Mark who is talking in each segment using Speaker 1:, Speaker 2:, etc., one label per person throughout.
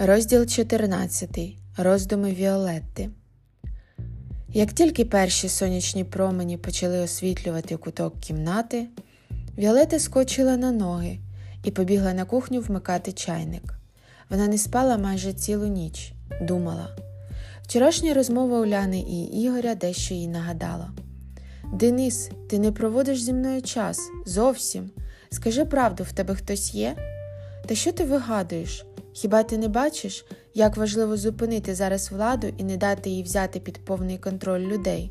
Speaker 1: Розділ 14. Роздуми Віолетти. Як тільки перші сонячні промені почали освітлювати куток кімнати, Віолетта скочила на ноги і побігла на кухню вмикати чайник. Вона не спала майже цілу ніч, думала. Вчорашня розмова Уляни і Ігоря дещо їй нагадала. Денис, ти не проводиш зі мною час зовсім. Скажи правду, в тебе хтось є? Та що ти вигадуєш? Хіба ти не бачиш, як важливо зупинити зараз владу і не дати їй взяти під повний контроль людей?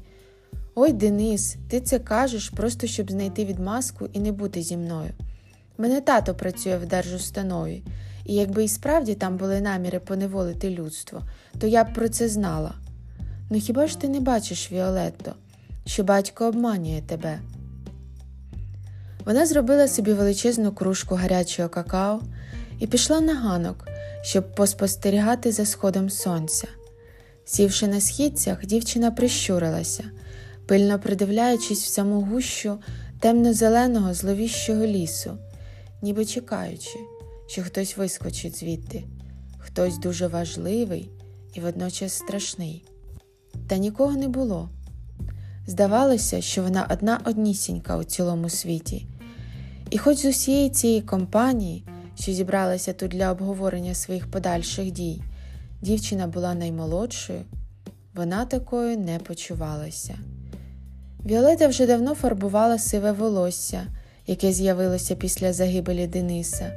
Speaker 1: Ой, Денис, ти це кажеш, просто щоб знайти відмазку і не бути зі мною. Мене тато працює в держустанові, і якби і справді там були наміри поневолити людство, то я б про це знала. Ну хіба ж ти не бачиш, Віолетто, що батько обманює тебе? Вона зробила собі величезну кружку гарячого какао і пішла на ганок, щоб поспостерігати за сходом сонця. Сівши на східцях, дівчина прищурилася, пильно придивляючись в саму гущу темно-зеленого зловіщого лісу, ніби чекаючи, що хтось вискочить звідти, хтось дуже важливий і водночас страшний. Та нікого не було. Здавалося, що вона одна однісінька у цілому світі, і хоч з усієї цієї компанії що зібралася тут для обговорення своїх подальших дій, дівчина була наймолодшою, вона такою не почувалася. Віолета вже давно фарбувала сиве волосся, яке з'явилося після загибелі Дениса.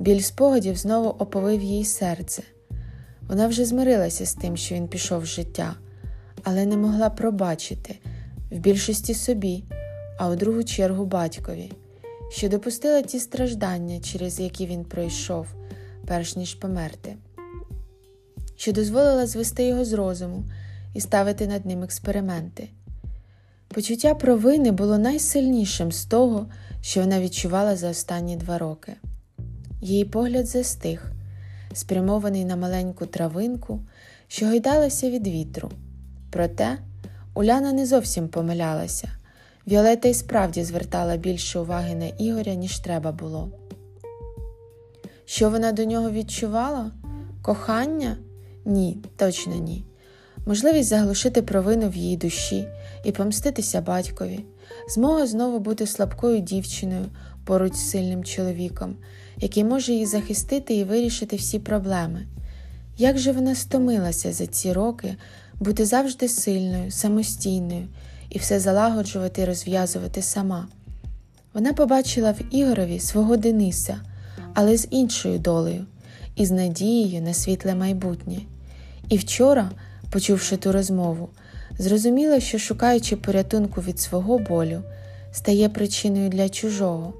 Speaker 1: Біль спогадів знову оповив їй серце. Вона вже змирилася з тим, що він пішов з життя, але не могла пробачити в більшості собі, а у другу чергу батькові що допустила ті страждання, через які він пройшов, перш ніж померти, що дозволила звести його з розуму і ставити над ним експерименти. Почуття провини було найсильнішим з того, що вона відчувала за останні два роки. Її погляд застиг, спрямований на маленьку травинку, що гойдалася від вітру. Проте Уляна не зовсім помилялася. Віолета й справді звертала більше уваги на Ігоря, ніж треба було. Що вона до нього відчувала? Кохання? Ні, точно ні. Можливість заглушити провину в її душі і помститися батькові, змога знову бути слабкою дівчиною поруч з сильним чоловіком, який може її захистити і вирішити всі проблеми. Як же вона стомилася за ці роки бути завжди сильною, самостійною і все залагоджувати і розв'язувати сама. Вона побачила в Ігорові свого Дениса, але з іншою долею, і з надією на світле майбутнє. І вчора, почувши ту розмову, зрозуміла, що, шукаючи порятунку від свого болю, стає причиною для чужого.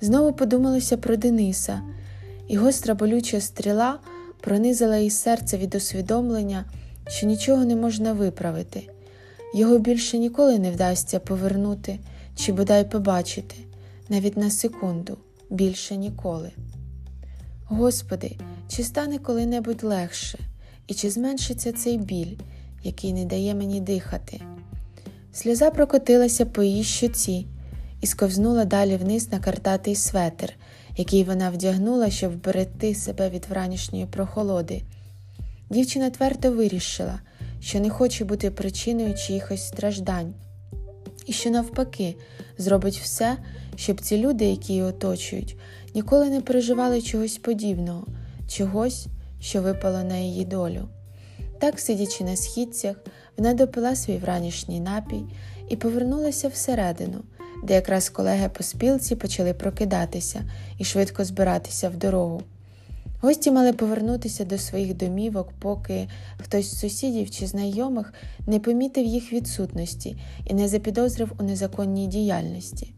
Speaker 1: Знову подумалося про Дениса, і гостра болюча стріла пронизала їй серце від усвідомлення, що нічого не можна виправити. Його більше ніколи не вдасться повернути чи бодай побачити, навіть на секунду, більше ніколи. Господи, чи стане коли-небудь легше, і чи зменшиться цей біль, який не дає мені дихати? Сльоза прокотилася по її щоці і сковзнула далі вниз на картатий светр, який вона вдягнула, щоб вберегти себе від вранішньої прохолоди. Дівчина твердо вирішила, що не хоче бути причиною чиїхось страждань, і що, навпаки, зробить все, щоб ці люди, які її оточують, ніколи не переживали чогось подібного, чогось, що випало на її долю. Так, сидячи на східцях, вона допила свій вранішній напій і повернулася всередину, де якраз колеги по спілці почали прокидатися і швидко збиратися в дорогу. Гості мали повернутися до своїх домівок, поки хтось з сусідів чи знайомих не помітив їх відсутності і не запідозрив у незаконній діяльності.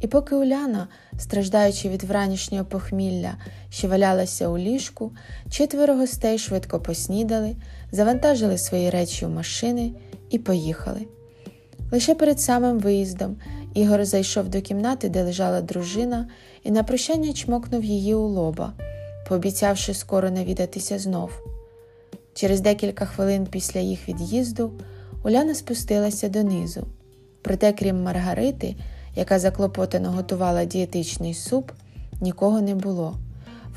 Speaker 1: І поки Уляна, страждаючи від вранішнього похмілля, що валялася у ліжку, четверо гостей швидко поснідали, завантажили свої речі у машини і поїхали. Лише перед самим виїздом Ігор зайшов до кімнати, де лежала дружина, і на прощання чмокнув її у лоба пообіцявши скоро навідатися знов. Через декілька хвилин після їх від'їзду Уляна спустилася донизу. Проте, крім Маргарити, яка заклопотано готувала дієтичний суп, нікого не було.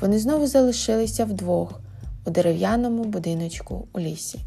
Speaker 1: Вони знову залишилися вдвох, у дерев'яному будиночку у лісі.